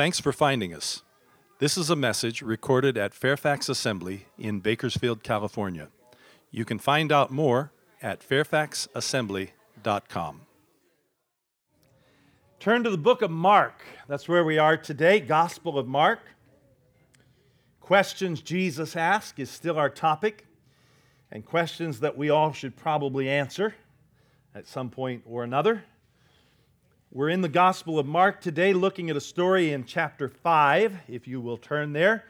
Thanks for finding us. This is a message recorded at Fairfax Assembly in Bakersfield, California. You can find out more at fairfaxassembly.com. Turn to the book of Mark. That's where we are today, Gospel of Mark. Questions Jesus asked is still our topic, and questions that we all should probably answer at some point or another. We're in the Gospel of Mark today, looking at a story in chapter 5, if you will turn there.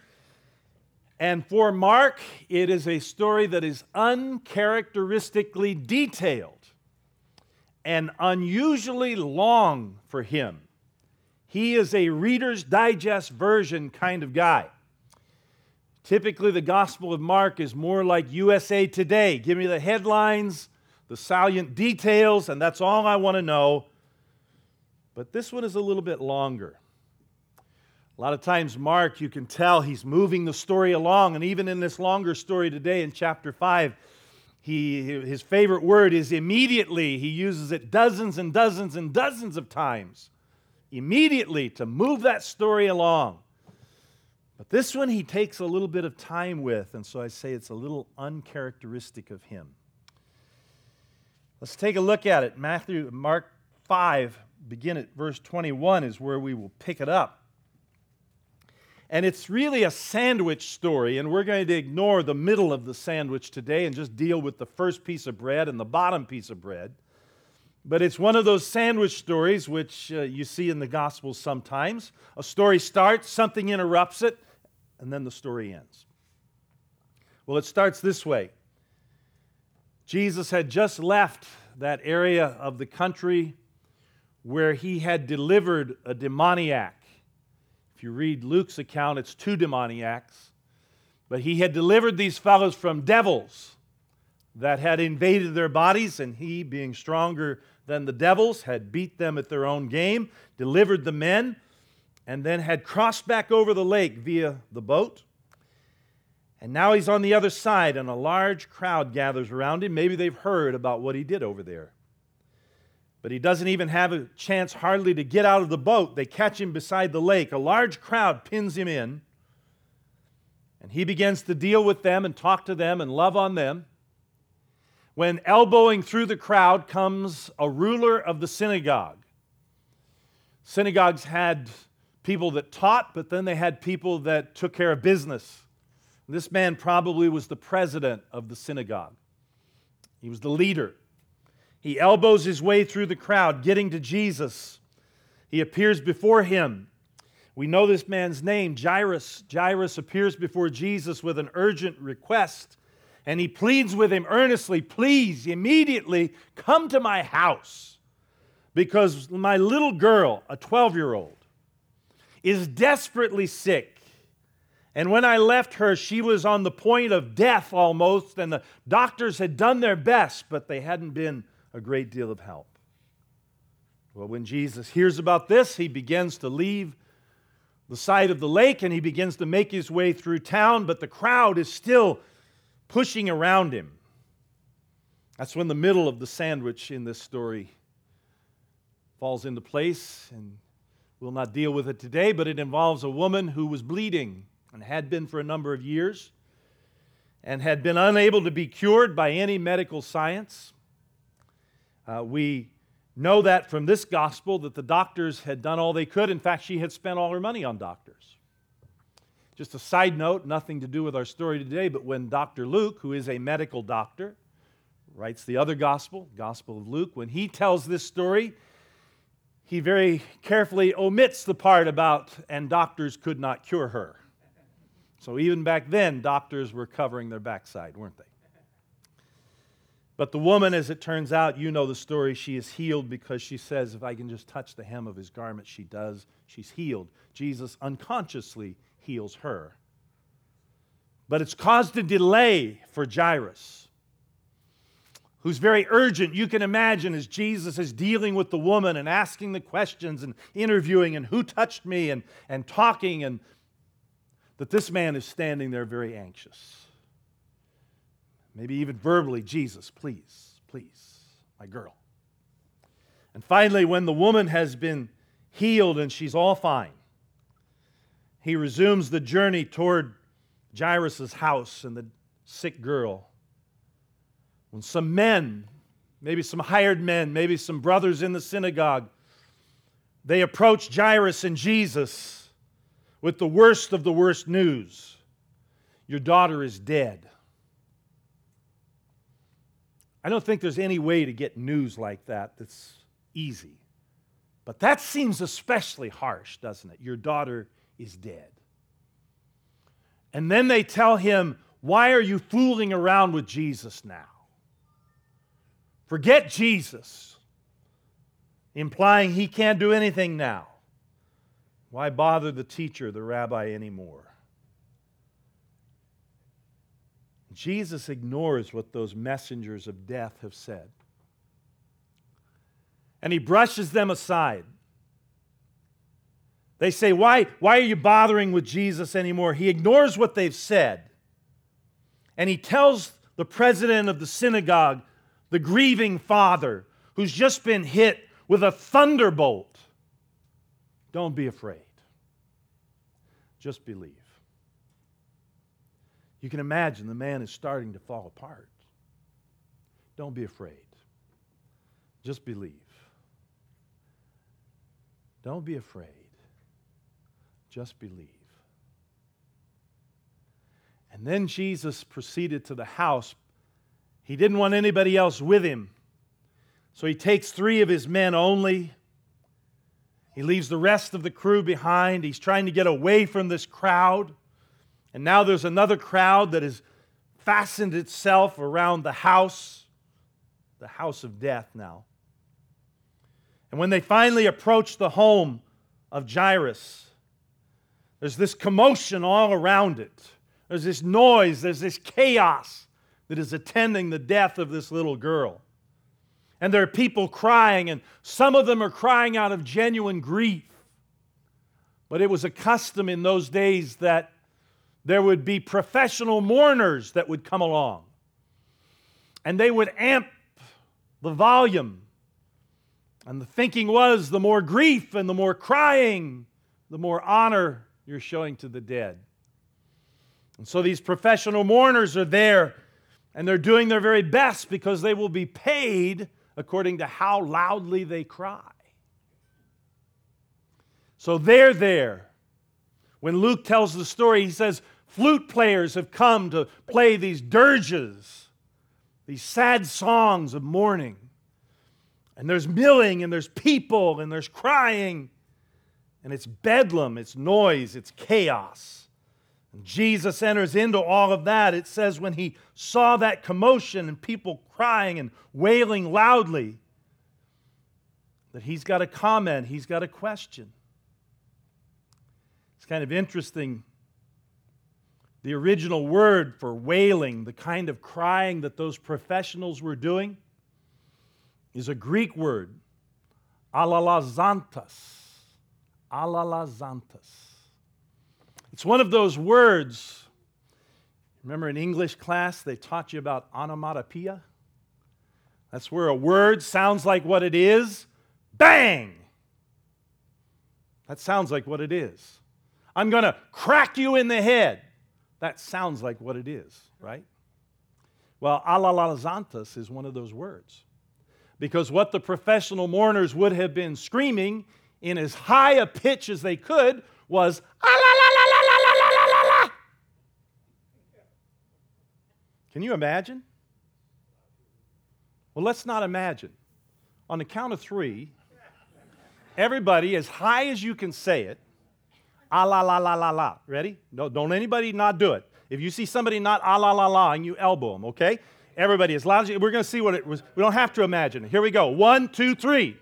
And for Mark, it is a story that is uncharacteristically detailed and unusually long for him. He is a Reader's Digest version kind of guy. Typically, the Gospel of Mark is more like USA Today. Give me the headlines, the salient details, and that's all I want to know but this one is a little bit longer. A lot of times, Mark, you can tell he's moving the story along, and even in this longer story today in chapter 5, he, his favorite word is immediately. He uses it dozens and dozens and dozens of times. Immediately to move that story along. But this one he takes a little bit of time with, and so I say it's a little uncharacteristic of him. Let's take a look at it. Matthew, Mark 5, begin at verse 21 is where we will pick it up. And it's really a sandwich story, and we're going to ignore the middle of the sandwich today and just deal with the first piece of bread and the bottom piece of bread. But it's one of those sandwich stories which uh, you see in the Gospels sometimes. A story starts, something interrupts it, and then the story ends. Well, it starts this way Jesus had just left that area of the country where he had delivered a demoniac. If you read Luke's account, it's two demoniacs. But he had delivered these fellows from devils that had invaded their bodies, and he, being stronger than the devils, had beat them at their own game, delivered the men, and then had crossed back over the lake via the boat. And now he's on the other side, and a large crowd gathers around him. Maybe they've heard about what he did over there. But he doesn't even have a chance hardly to get out of the boat. They catch him beside the lake. A large crowd pins him in. And he begins to deal with them and talk to them and love on them. When elbowing through the crowd comes a ruler of the synagogue. Synagogues had people that taught, but then they had people that took care of business. This man probably was the president of the synagogue, he was the leader. He elbows his way through the crowd, getting to Jesus. He appears before him. We know this man's name, Jairus. Jairus appears before Jesus with an urgent request, and he pleads with him earnestly Please, immediately come to my house, because my little girl, a 12 year old, is desperately sick. And when I left her, she was on the point of death almost, and the doctors had done their best, but they hadn't been a great deal of help. Well, when Jesus hears about this, he begins to leave the side of the lake and he begins to make his way through town, but the crowd is still pushing around him. That's when the middle of the sandwich in this story falls into place, and we'll not deal with it today, but it involves a woman who was bleeding and had been for a number of years and had been unable to be cured by any medical science. Uh, we know that from this gospel that the doctors had done all they could. In fact, she had spent all her money on doctors. Just a side note, nothing to do with our story today, but when Dr. Luke, who is a medical doctor, writes the other gospel, Gospel of Luke, when he tells this story, he very carefully omits the part about, and doctors could not cure her. So even back then, doctors were covering their backside, weren't they? But the woman, as it turns out, you know the story, she is healed because she says, If I can just touch the hem of his garment, she does. She's healed. Jesus unconsciously heals her. But it's caused a delay for Jairus, who's very urgent. You can imagine as Jesus is dealing with the woman and asking the questions and interviewing and who touched me and, and talking, and that this man is standing there very anxious. Maybe even verbally, Jesus, please, please, my girl. And finally, when the woman has been healed and she's all fine, he resumes the journey toward Jairus' house and the sick girl. When some men, maybe some hired men, maybe some brothers in the synagogue, they approach Jairus and Jesus with the worst of the worst news Your daughter is dead. I don't think there's any way to get news like that that's easy. But that seems especially harsh, doesn't it? Your daughter is dead. And then they tell him, Why are you fooling around with Jesus now? Forget Jesus, implying he can't do anything now. Why bother the teacher, the rabbi, anymore? Jesus ignores what those messengers of death have said. And he brushes them aside. They say, why, why are you bothering with Jesus anymore? He ignores what they've said. And he tells the president of the synagogue, the grieving father, who's just been hit with a thunderbolt, don't be afraid. Just believe. You can imagine the man is starting to fall apart. Don't be afraid. Just believe. Don't be afraid. Just believe. And then Jesus proceeded to the house. He didn't want anybody else with him. So he takes three of his men only. He leaves the rest of the crew behind. He's trying to get away from this crowd. And now there's another crowd that has fastened itself around the house, the house of death now. And when they finally approach the home of Jairus, there's this commotion all around it. There's this noise, there's this chaos that is attending the death of this little girl. And there are people crying, and some of them are crying out of genuine grief. But it was a custom in those days that there would be professional mourners that would come along. And they would amp the volume. And the thinking was the more grief and the more crying, the more honor you're showing to the dead. And so these professional mourners are there and they're doing their very best because they will be paid according to how loudly they cry. So they're there when Luke tells the story, he says, Flute players have come to play these dirges, these sad songs of mourning. And there's milling, and there's people, and there's crying, and it's bedlam, it's noise, it's chaos. And Jesus enters into all of that. It says, when he saw that commotion and people crying and wailing loudly, that he's got a comment, he's got a question It's kind of interesting. The original word for wailing, the kind of crying that those professionals were doing, is a Greek word, alalazantas. Alalazantas. It's one of those words. Remember in English class, they taught you about onomatopoeia? That's where a word sounds like what it is. Bang! That sounds like what it is. I'm going to crack you in the head. That sounds like what it is, right? Well, alalazantas is one of those words. Because what the professional mourners would have been screaming in as high a pitch as they could was a la la la la la la la la. Can you imagine? Well, let's not imagine. On the count of three, everybody, as high as you can say it, ah la la la la la. Ready? No, don't anybody not do it. If you see somebody not ah la la la and you elbow them, okay? Everybody, as loud as we're going to see what it was. We don't have to imagine. Here we go. One, two, three.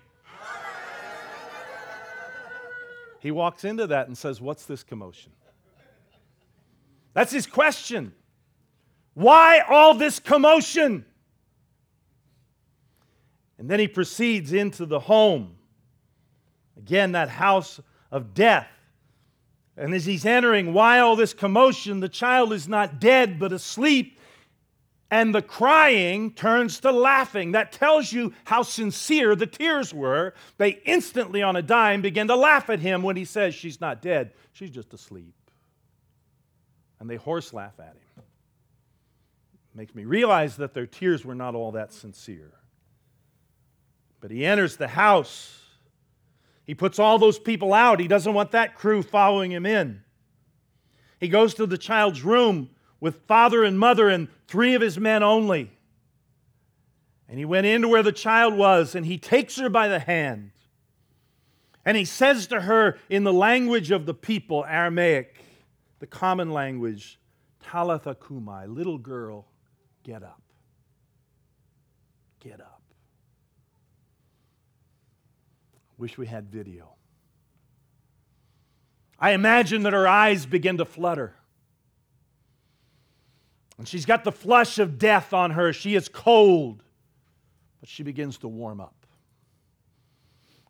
He walks into that and says, What's this commotion? That's his question. Why all this commotion? And then he proceeds into the home. Again, that house of death. And as he's entering, why all this commotion? The child is not dead, but asleep. and the crying turns to laughing. That tells you how sincere the tears were. They instantly, on a dime, begin to laugh at him when he says she's not dead, she's just asleep. And they horse laugh at him. Makes me realize that their tears were not all that sincere. But he enters the house. He puts all those people out. He doesn't want that crew following him in. He goes to the child's room with father and mother and three of his men only. And he went into where the child was and he takes her by the hand. And he says to her in the language of the people, Aramaic, the common language, Talitha Kumai, little girl, get up. Get up. Wish we had video. I imagine that her eyes begin to flutter. And she's got the flush of death on her. She is cold, but she begins to warm up.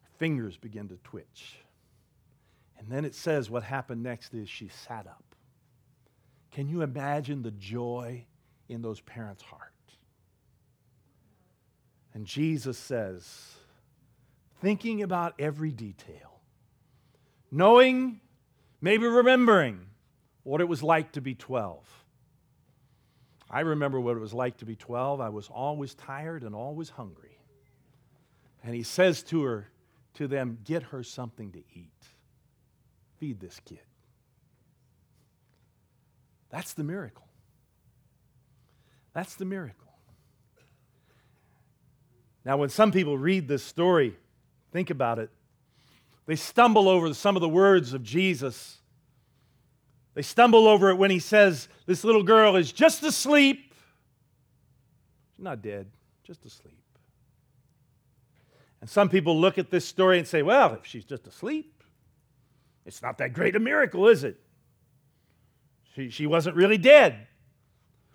Her fingers begin to twitch. And then it says what happened next is she sat up. Can you imagine the joy in those parents' hearts? And Jesus says, thinking about every detail, knowing, maybe remembering what it was like to be 12 I remember what it was like to be 12. I was always tired and always hungry. And he says to her, to them, get her something to eat. Feed this kid. That's the miracle. That's the miracle. Now, when some people read this story, think about it. They stumble over some of the words of Jesus they stumble over it when he says, This little girl is just asleep. She's not dead, just asleep. And some people look at this story and say, Well, if she's just asleep, it's not that great a miracle, is it? She, she wasn't really dead,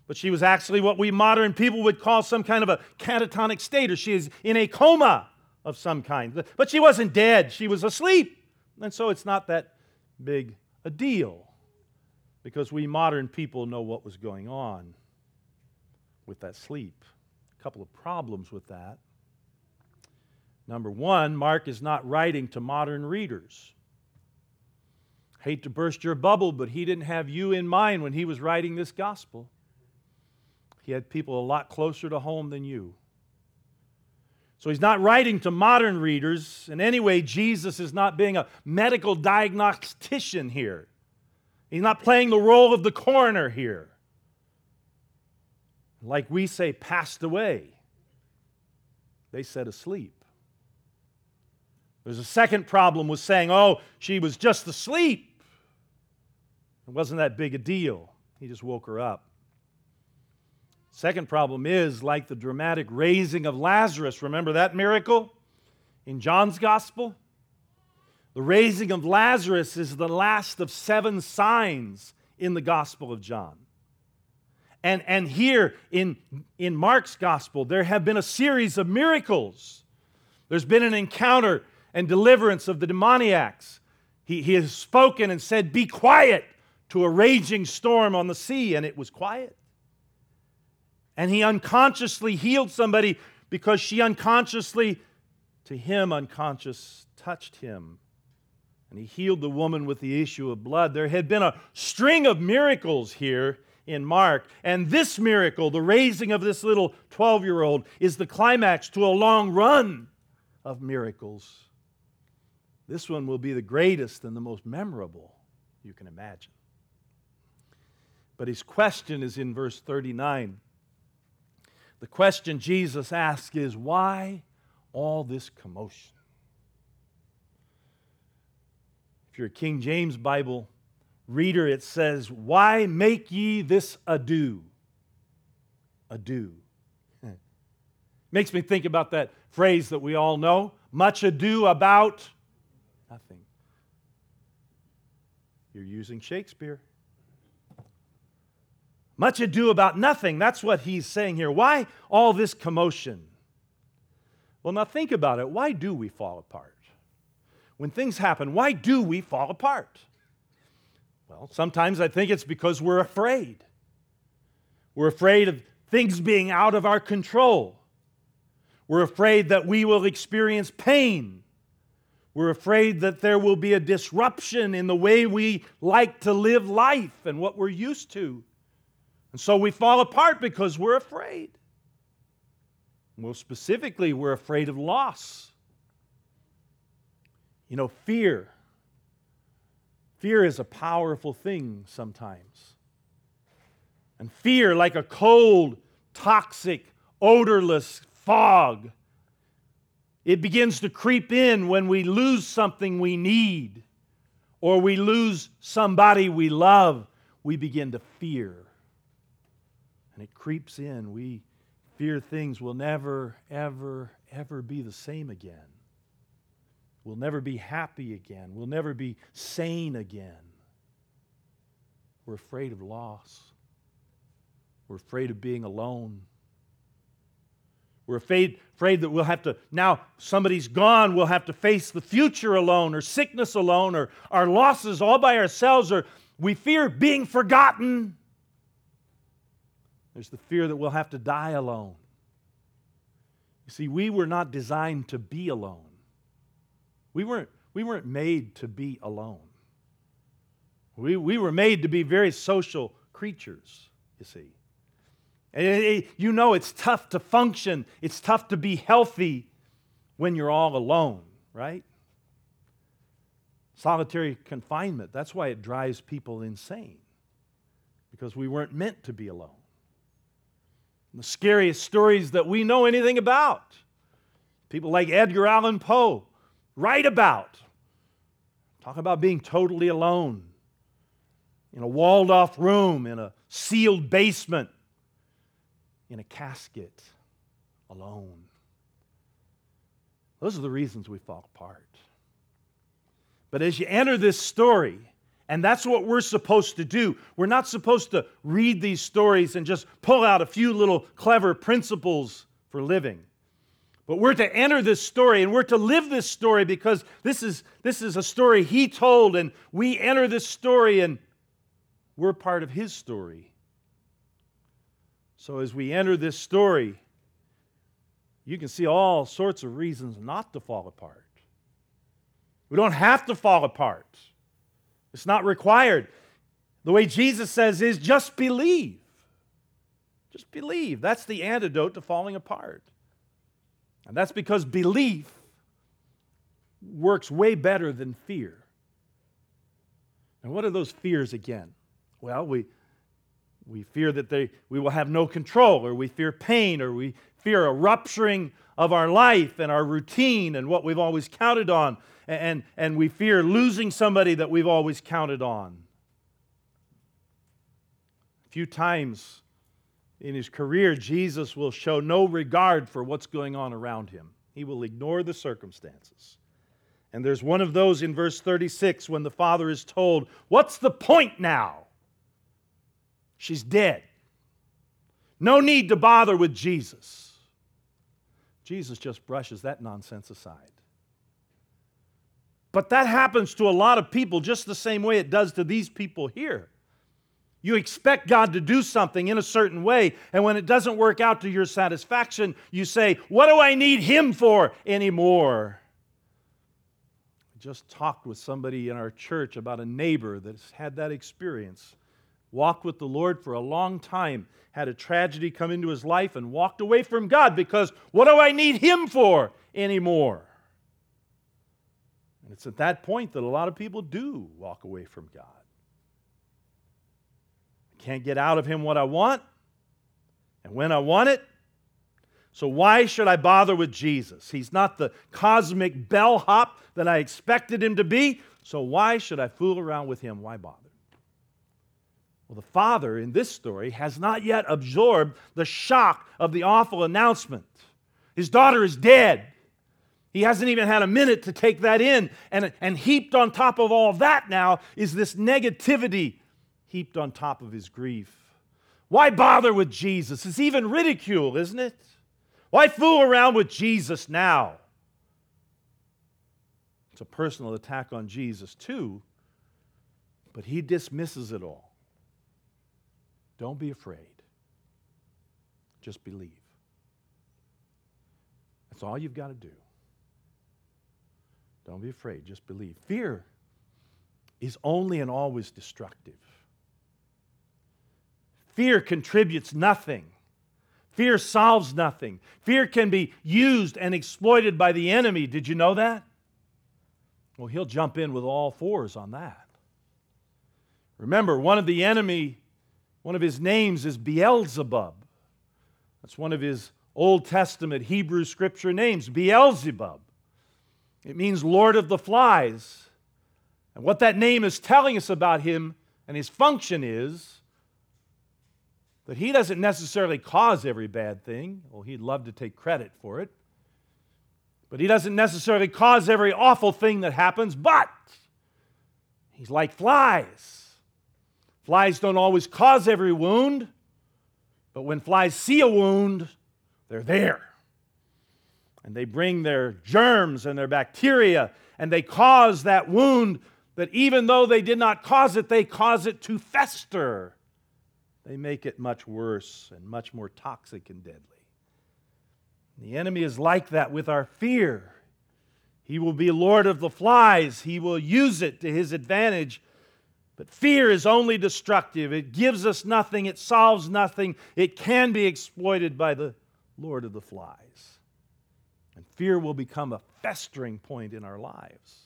but she was actually what we modern people would call some kind of a catatonic state, or she is in a coma of some kind. But she wasn't dead, she was asleep. And so it's not that big a deal because we modern people know what was going on with that sleep. A couple of problems with that. Number one, Mark is not writing to modern readers. Hate to burst your bubble, but he didn't have you in mind when he was writing this gospel. He had people a lot closer to home than you. So he's not writing to modern readers. In any way, Jesus is not being a medical diagnostician here. He's not playing the role of the coroner here. Like we say, passed away. They said asleep. There's a second problem with saying, oh, she was just asleep. It wasn't that big a deal. He just woke her up. Second problem is like the dramatic raising of Lazarus. Remember that miracle in John's gospel? The raising of Lazarus is the last of seven signs in the Gospel of John. And, and here in, in Mark's Gospel, there have been a series of miracles. There's been an encounter and deliverance of the demoniacs. He, he has spoken and said, Be quiet to a raging storm on the sea, and it was quiet. And he unconsciously healed somebody because she unconsciously, to him, unconscious, touched him and he healed the woman with the issue of blood. There had been a string of miracles here in Mark, and this miracle, the raising of this little 12 year old, is the climax to a long run of miracles. This one will be the greatest and the most memorable you can imagine. But his question is in verse 39. The question Jesus asks is, Why all this commotion? If you're a King James Bible reader, it says, Why make ye this ado? Ado. Makes me think about that phrase that we all know much ado about nothing. You're using Shakespeare. Much ado about nothing. That's what he's saying here. Why all this commotion? Well, now think about it. Why do we fall apart? when things happen, why do we fall apart? Well, sometimes I think it's because we're afraid. We're afraid of things being out of our control. We're afraid that we will experience pain. We're afraid that there will be a disruption in the way we like to live life and what we're used to. And so we fall apart because we're afraid. More specifically, we're afraid of loss. You know, fear. Fear is a powerful thing sometimes. And fear, like a cold, toxic, odorless fog, it begins to creep in when we lose something we need or we lose somebody we love. We begin to fear. And it creeps in. We fear things will never, ever, ever be the same again. We'll never be happy again. We'll never be sane again. We're afraid of loss. We're afraid of being alone. We're afraid, afraid that we'll have to, now somebody's gone, we'll have to face the future alone, or sickness alone, or our losses all by ourselves, or we fear being forgotten. There's the fear that we'll have to die alone. You see, we were not designed to be alone. We weren't, we weren't made to be alone. We, we were made to be very social creatures, you see. And it, it, you know it's tough to function, it's tough to be healthy when you're all alone, right? Solitary confinement, that's why it drives people insane, because we weren't meant to be alone the scariest stories that we know anything about. People like Edgar Allan Poe write about. Talk about being totally alone in a walled off room, in a sealed basement, in a casket, alone. Those are the reasons we fall apart. But as you enter this story, and that's what we're supposed to do. We're not supposed to read these stories and just pull out a few little clever principles for living. But we're to enter this story and we're to live this story because this is, this is a story he told, and we enter this story and we're part of his story. So as we enter this story, you can see all sorts of reasons not to fall apart. We don't have to fall apart. It's not required. The way Jesus says is just believe. Just believe. That's the antidote to falling apart. And that's because belief works way better than fear. And what are those fears again? Well, we, we fear that they, we will have no control, or we fear pain, or we fear a rupturing of our life and our routine and what we've always counted on and, and we fear losing somebody that we've always counted on. A few times in his career, Jesus will show no regard for what's going on around him, he will ignore the circumstances. And there's one of those in verse 36 when the father is told, What's the point now? She's dead. No need to bother with Jesus. Jesus just brushes that nonsense aside. But that happens to a lot of people just the same way it does to these people here. You expect God to do something in a certain way, and when it doesn't work out to your satisfaction, you say, What do I need Him for anymore? I just talked with somebody in our church about a neighbor that's had that experience. Walked with the Lord for a long time, had a tragedy come into his life, and walked away from God because what do I need Him for anymore? It's at that point that a lot of people do walk away from God. I can't get out of Him what I want and when I want it. So, why should I bother with Jesus? He's not the cosmic bellhop that I expected him to be. So, why should I fool around with him? Why bother? Well, the father in this story has not yet absorbed the shock of the awful announcement. His daughter is dead. He hasn't even had a minute to take that in. And, and heaped on top of all that now is this negativity heaped on top of his grief. Why bother with Jesus? It's even ridicule, isn't it? Why fool around with Jesus now? It's a personal attack on Jesus, too, but he dismisses it all. Don't be afraid. just believe. That's all you've got to do. Don't be afraid, just believe. Fear is only and always destructive. Fear contributes nothing. Fear solves nothing. Fear can be used and exploited by the enemy. Did you know that? Well, he'll jump in with all fours on that. Remember, one of the enemy, one of his names is Beelzebub. That's one of his Old Testament Hebrew scripture names, Beelzebub. It means Lord of the Flies. And what that name is telling us about him and his function is that he doesn't necessarily cause every bad thing. Well, he'd love to take credit for it. But he doesn't necessarily cause every awful thing that happens, but he's like flies. Flies don't always cause every wound, but when flies see a wound, they're there. And they bring their germs and their bacteria, and they cause that wound that even though they did not cause it, they cause it to fester they make it much worse and much more toxic and deadly. The enemy is like that with our fear. He will be Lord of the flies, he will use it to his advantage. But fear is only destructive. It gives us nothing, it solves nothing. It can be exploited by the Lord of the flies. And fear will become a festering point in our lives.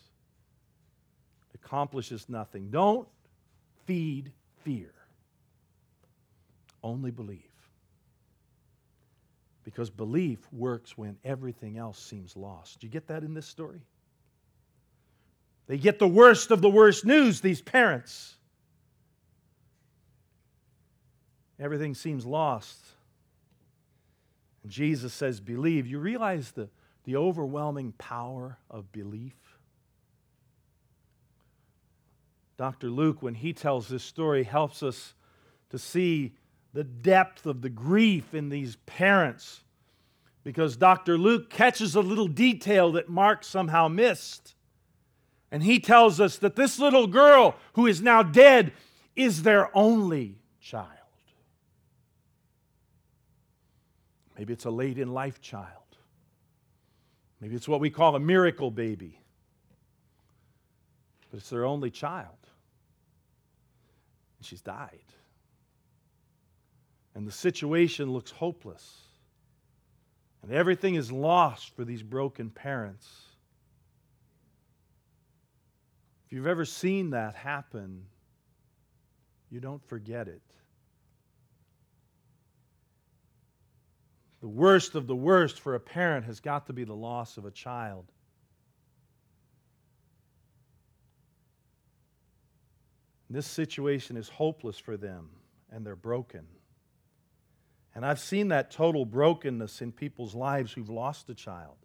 It accomplishes nothing. Don't feed fear. Only believe. Because belief works when everything else seems lost. Do you get that in this story? They get the worst of the worst news, these parents. Everything seems lost. Jesus says, Believe. You realize the, the overwhelming power of belief? Dr. Luke, when he tells this story, helps us to see the depth of the grief in these parents because Dr. Luke catches a little detail that Mark somehow missed. And he tells us that this little girl who is now dead is their only child. Maybe it's a late in life child. Maybe it's what we call a miracle baby. But it's their only child. And she's died and the situation looks hopeless. And everything is lost for these broken parents. If you've ever seen that happen, you don't forget it. The worst of the worst for a parent has got to be the loss of a child. This situation is hopeless for them, and they're broken. And I've seen that total brokenness in people's lives who've lost a child.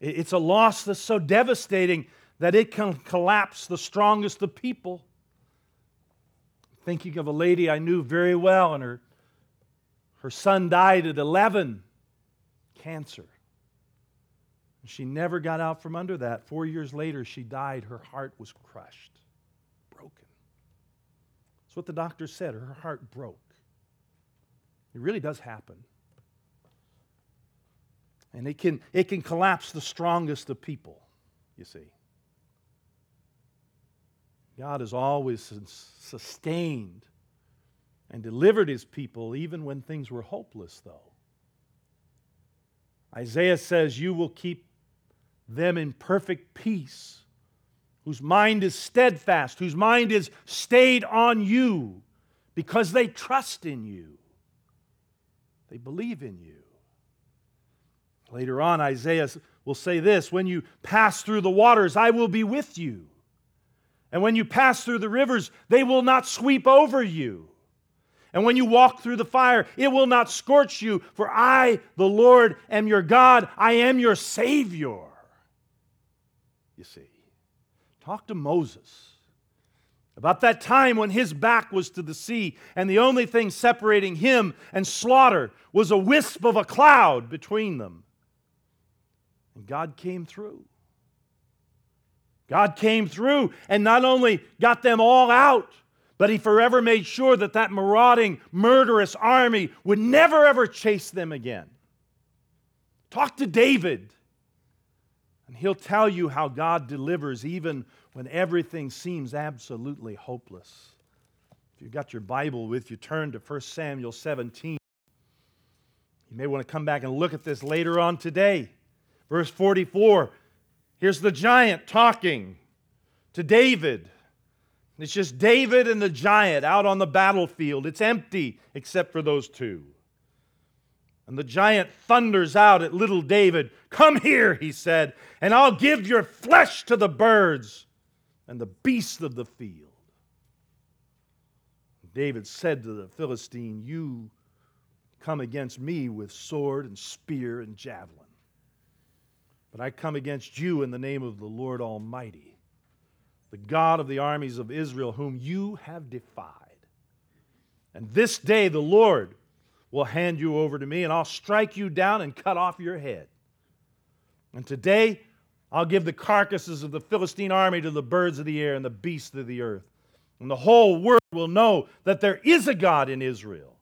It's a loss that's so devastating that it can collapse the strongest of people. Thinking of a lady I knew very well, and her, her son died at 11, cancer. She never got out from under that. Four years later, she died. Her heart was crushed, broken. That's what the doctor said. Her heart broke. It really does happen. And it can, it can collapse the strongest of people, you see. God has always sustained and delivered his people even when things were hopeless, though. Isaiah says, You will keep them in perfect peace, whose mind is steadfast, whose mind is stayed on you, because they trust in you. They believe in you. Later on, Isaiah will say this When you pass through the waters, I will be with you. And when you pass through the rivers, they will not sweep over you. And when you walk through the fire, it will not scorch you, for I, the Lord, am your God. I am your Savior. You see, talk to Moses about that time when his back was to the sea, and the only thing separating him and slaughter was a wisp of a cloud between them. And God came through. God came through and not only got them all out, But he forever made sure that that marauding, murderous army would never ever chase them again. Talk to David, and he'll tell you how God delivers even when everything seems absolutely hopeless. If you've got your Bible with you, turn to 1 Samuel 17. You may want to come back and look at this later on today. Verse 44 here's the giant talking to David. It's just David and the giant out on the battlefield. It's empty except for those two. And the giant thunders out at little David. Come here, he said, and I'll give your flesh to the birds and the beasts of the field. David said to the Philistine, You come against me with sword and spear and javelin. But I come against you in the name of the Lord Almighty, the God of the armies of Israel, whom you have defied. And this day the Lord will hand you over to me, and I'll strike you down and cut off your head. And today I'll give the carcasses of the Philistine army to the birds of the air and the beasts of the earth. And the whole world will know that there is a God in Israel.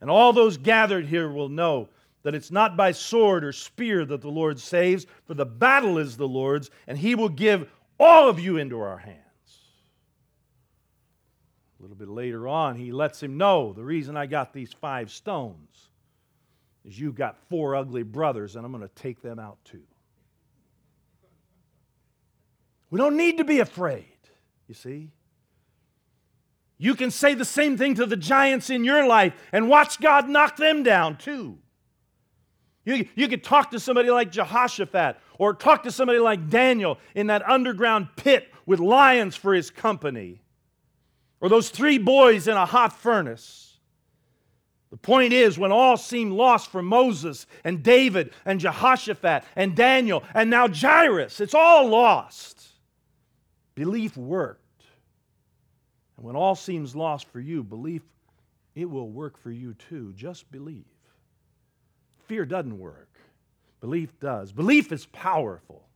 And all those gathered here will know that it's not by sword or spear that the Lord saves, for the battle is the Lord's, and he will give all of you into our hands. A little bit later on, he lets him know the reason I got these five stones is you've got four ugly brothers, and I'm going to take them out too. We don't need to be afraid, you see. You can say the same thing to the giants in your life and watch God knock them down too. You, you could talk to somebody like Jehoshaphat or talk to somebody like Daniel in that underground pit with lions for his company, or those three boys in a hot furnace. The point is, when all seemed lost for Moses and David and Jehoshaphat and Daniel and now Jairus, it's all lost. Belief worked. And when all seems lost for you, belief, it will work for you too. Just believe. Fear doesn't work, belief does. Belief is powerful.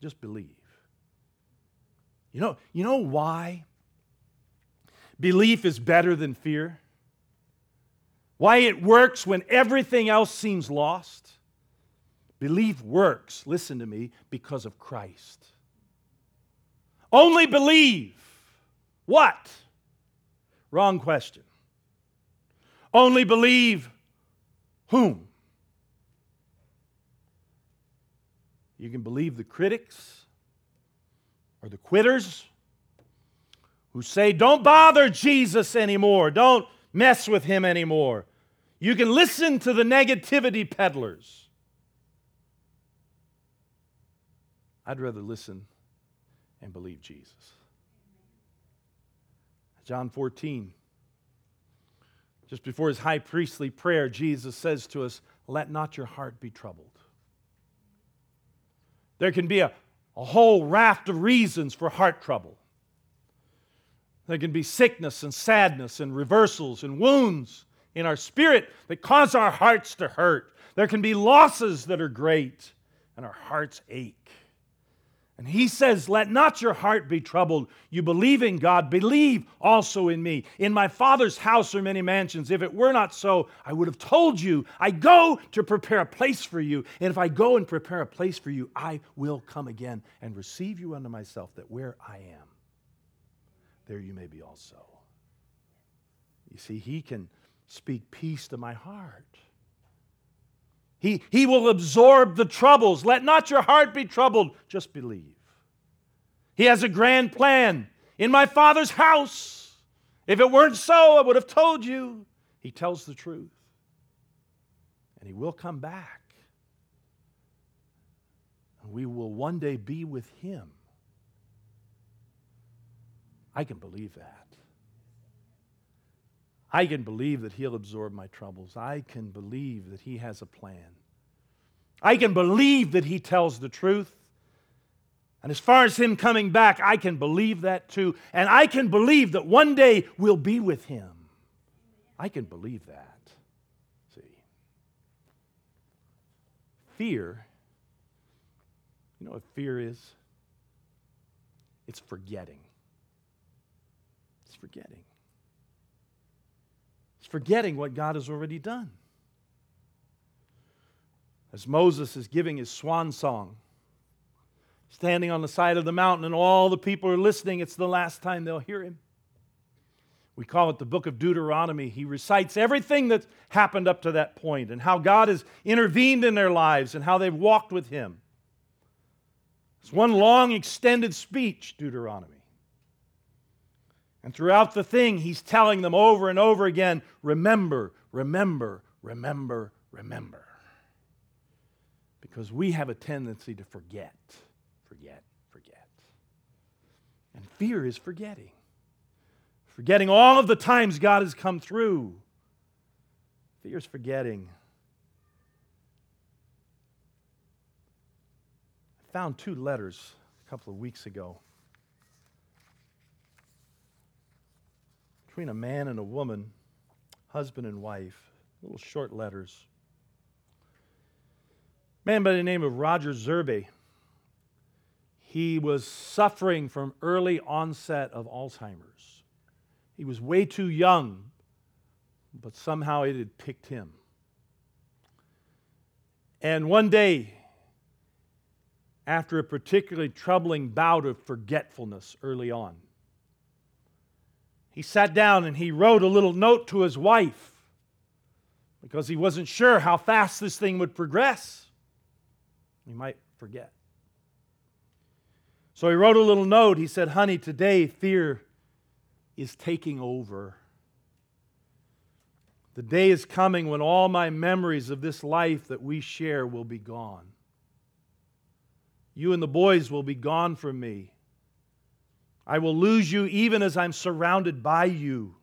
Just believe. You know, you know why belief is better than fear? Why it works when everything else seems lost? Belief works, listen to me, because of Christ. Only believe. What? Wrong question. Only believe whom? You can believe the critics or the quitters who say, don't bother Jesus anymore, don't mess with him anymore. You can listen to the negativity peddlers. I'd rather listen and believe Jesus. John 14. Just before his high priestly prayer, Jesus says to us, Let not your heart be troubled. There can be a, a whole raft of reasons for heart trouble. There can be sickness and sadness and reversals and wounds in our spirit that cause our hearts to hurt. There can be losses that are great and our hearts ache. And he says, Let not your heart be troubled. You believe in God, believe also in me. In my Father's house are many mansions. If it were not so, I would have told you, I go to prepare a place for you. And if I go and prepare a place for you, I will come again and receive you unto myself, that where I am, there you may be also. You see, he can speak peace to my heart. He, he will absorb the troubles. Let not your heart be troubled. Just believe. He has a grand plan in my Father's house. If it weren't so, I would have told you. He tells the truth. And He will come back. And we will one day be with Him. I can believe that. I can believe that He'll absorb my troubles. I can believe that He has a plan. I can believe that He tells the truth. And as far as Him coming back, I can believe that too. And I can believe that one day we'll be with Him. I can believe that. See? Fear, you know what fear is? It's forgetting. It's forgetting. Forgetting what God has already done. As Moses is giving his swan song, standing on the side of the mountain, and all the people are listening, it's the last time they'll hear him. We call it the book of Deuteronomy. He recites everything that's happened up to that point and how God has intervened in their lives and how they've walked with Him. It's one long, extended speech, Deuteronomy. And throughout the thing, he's telling them over and over again remember, remember, remember, remember. Because we have a tendency to forget, forget, forget. And fear is forgetting. Forgetting all of the times God has come through. Fear is forgetting. I found two letters a couple of weeks ago between a man and a woman, husband and wife, little short letters. Man by the name of Roger Zerbe. He was suffering from early onset of Alzheimer's. He was way too young, but somehow it had picked him. And one day, after a particularly troubling bout of forgetfulness early on, he sat down and he wrote a little note to his wife because he wasn't sure how fast this thing would progress. He might forget. So he wrote a little note. He said, Honey, today fear is taking over. The day is coming when all my memories of this life that we share will be gone. You and the boys will be gone from me. I will lose you even as I'm surrounded by you.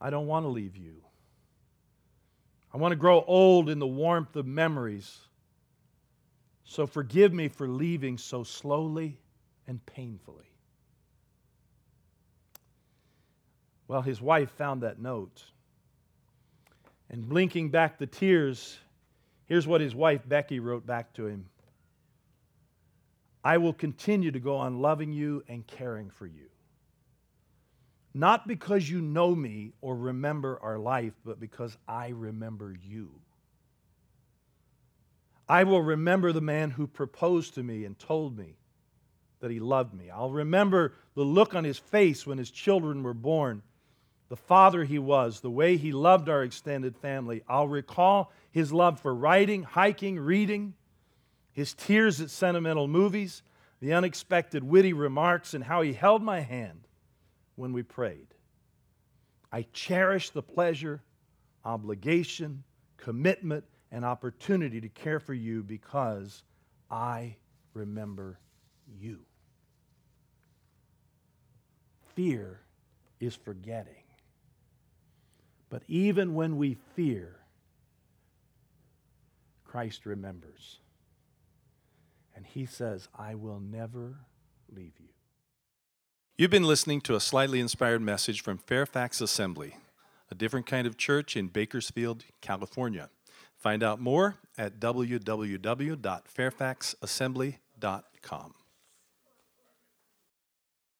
I don't want to leave you. I want to grow old in the warmth of memories. So forgive me for leaving so slowly and painfully. Well, his wife found that note. And blinking back the tears, here's what his wife Becky wrote back to him I will continue to go on loving you and caring for you. Not because you know me or remember our life, but because I remember you. I will remember the man who proposed to me and told me that he loved me. I'll remember the look on his face when his children were born, the father he was, the way he loved our extended family. I'll recall his love for writing, hiking, reading, his tears at sentimental movies, the unexpected witty remarks, and how he held my hand when we prayed. I cherish the pleasure, obligation, commitment, and opportunity to care for you because I remember you. Fear is forgetting. But even when we fear, Christ remembers. And he says, I will never leave you. You've been listening to a slightly inspired message from Fairfax Assembly, a different kind of church in Bakersfield, California. Find out more at www.fairfaxassembly.com.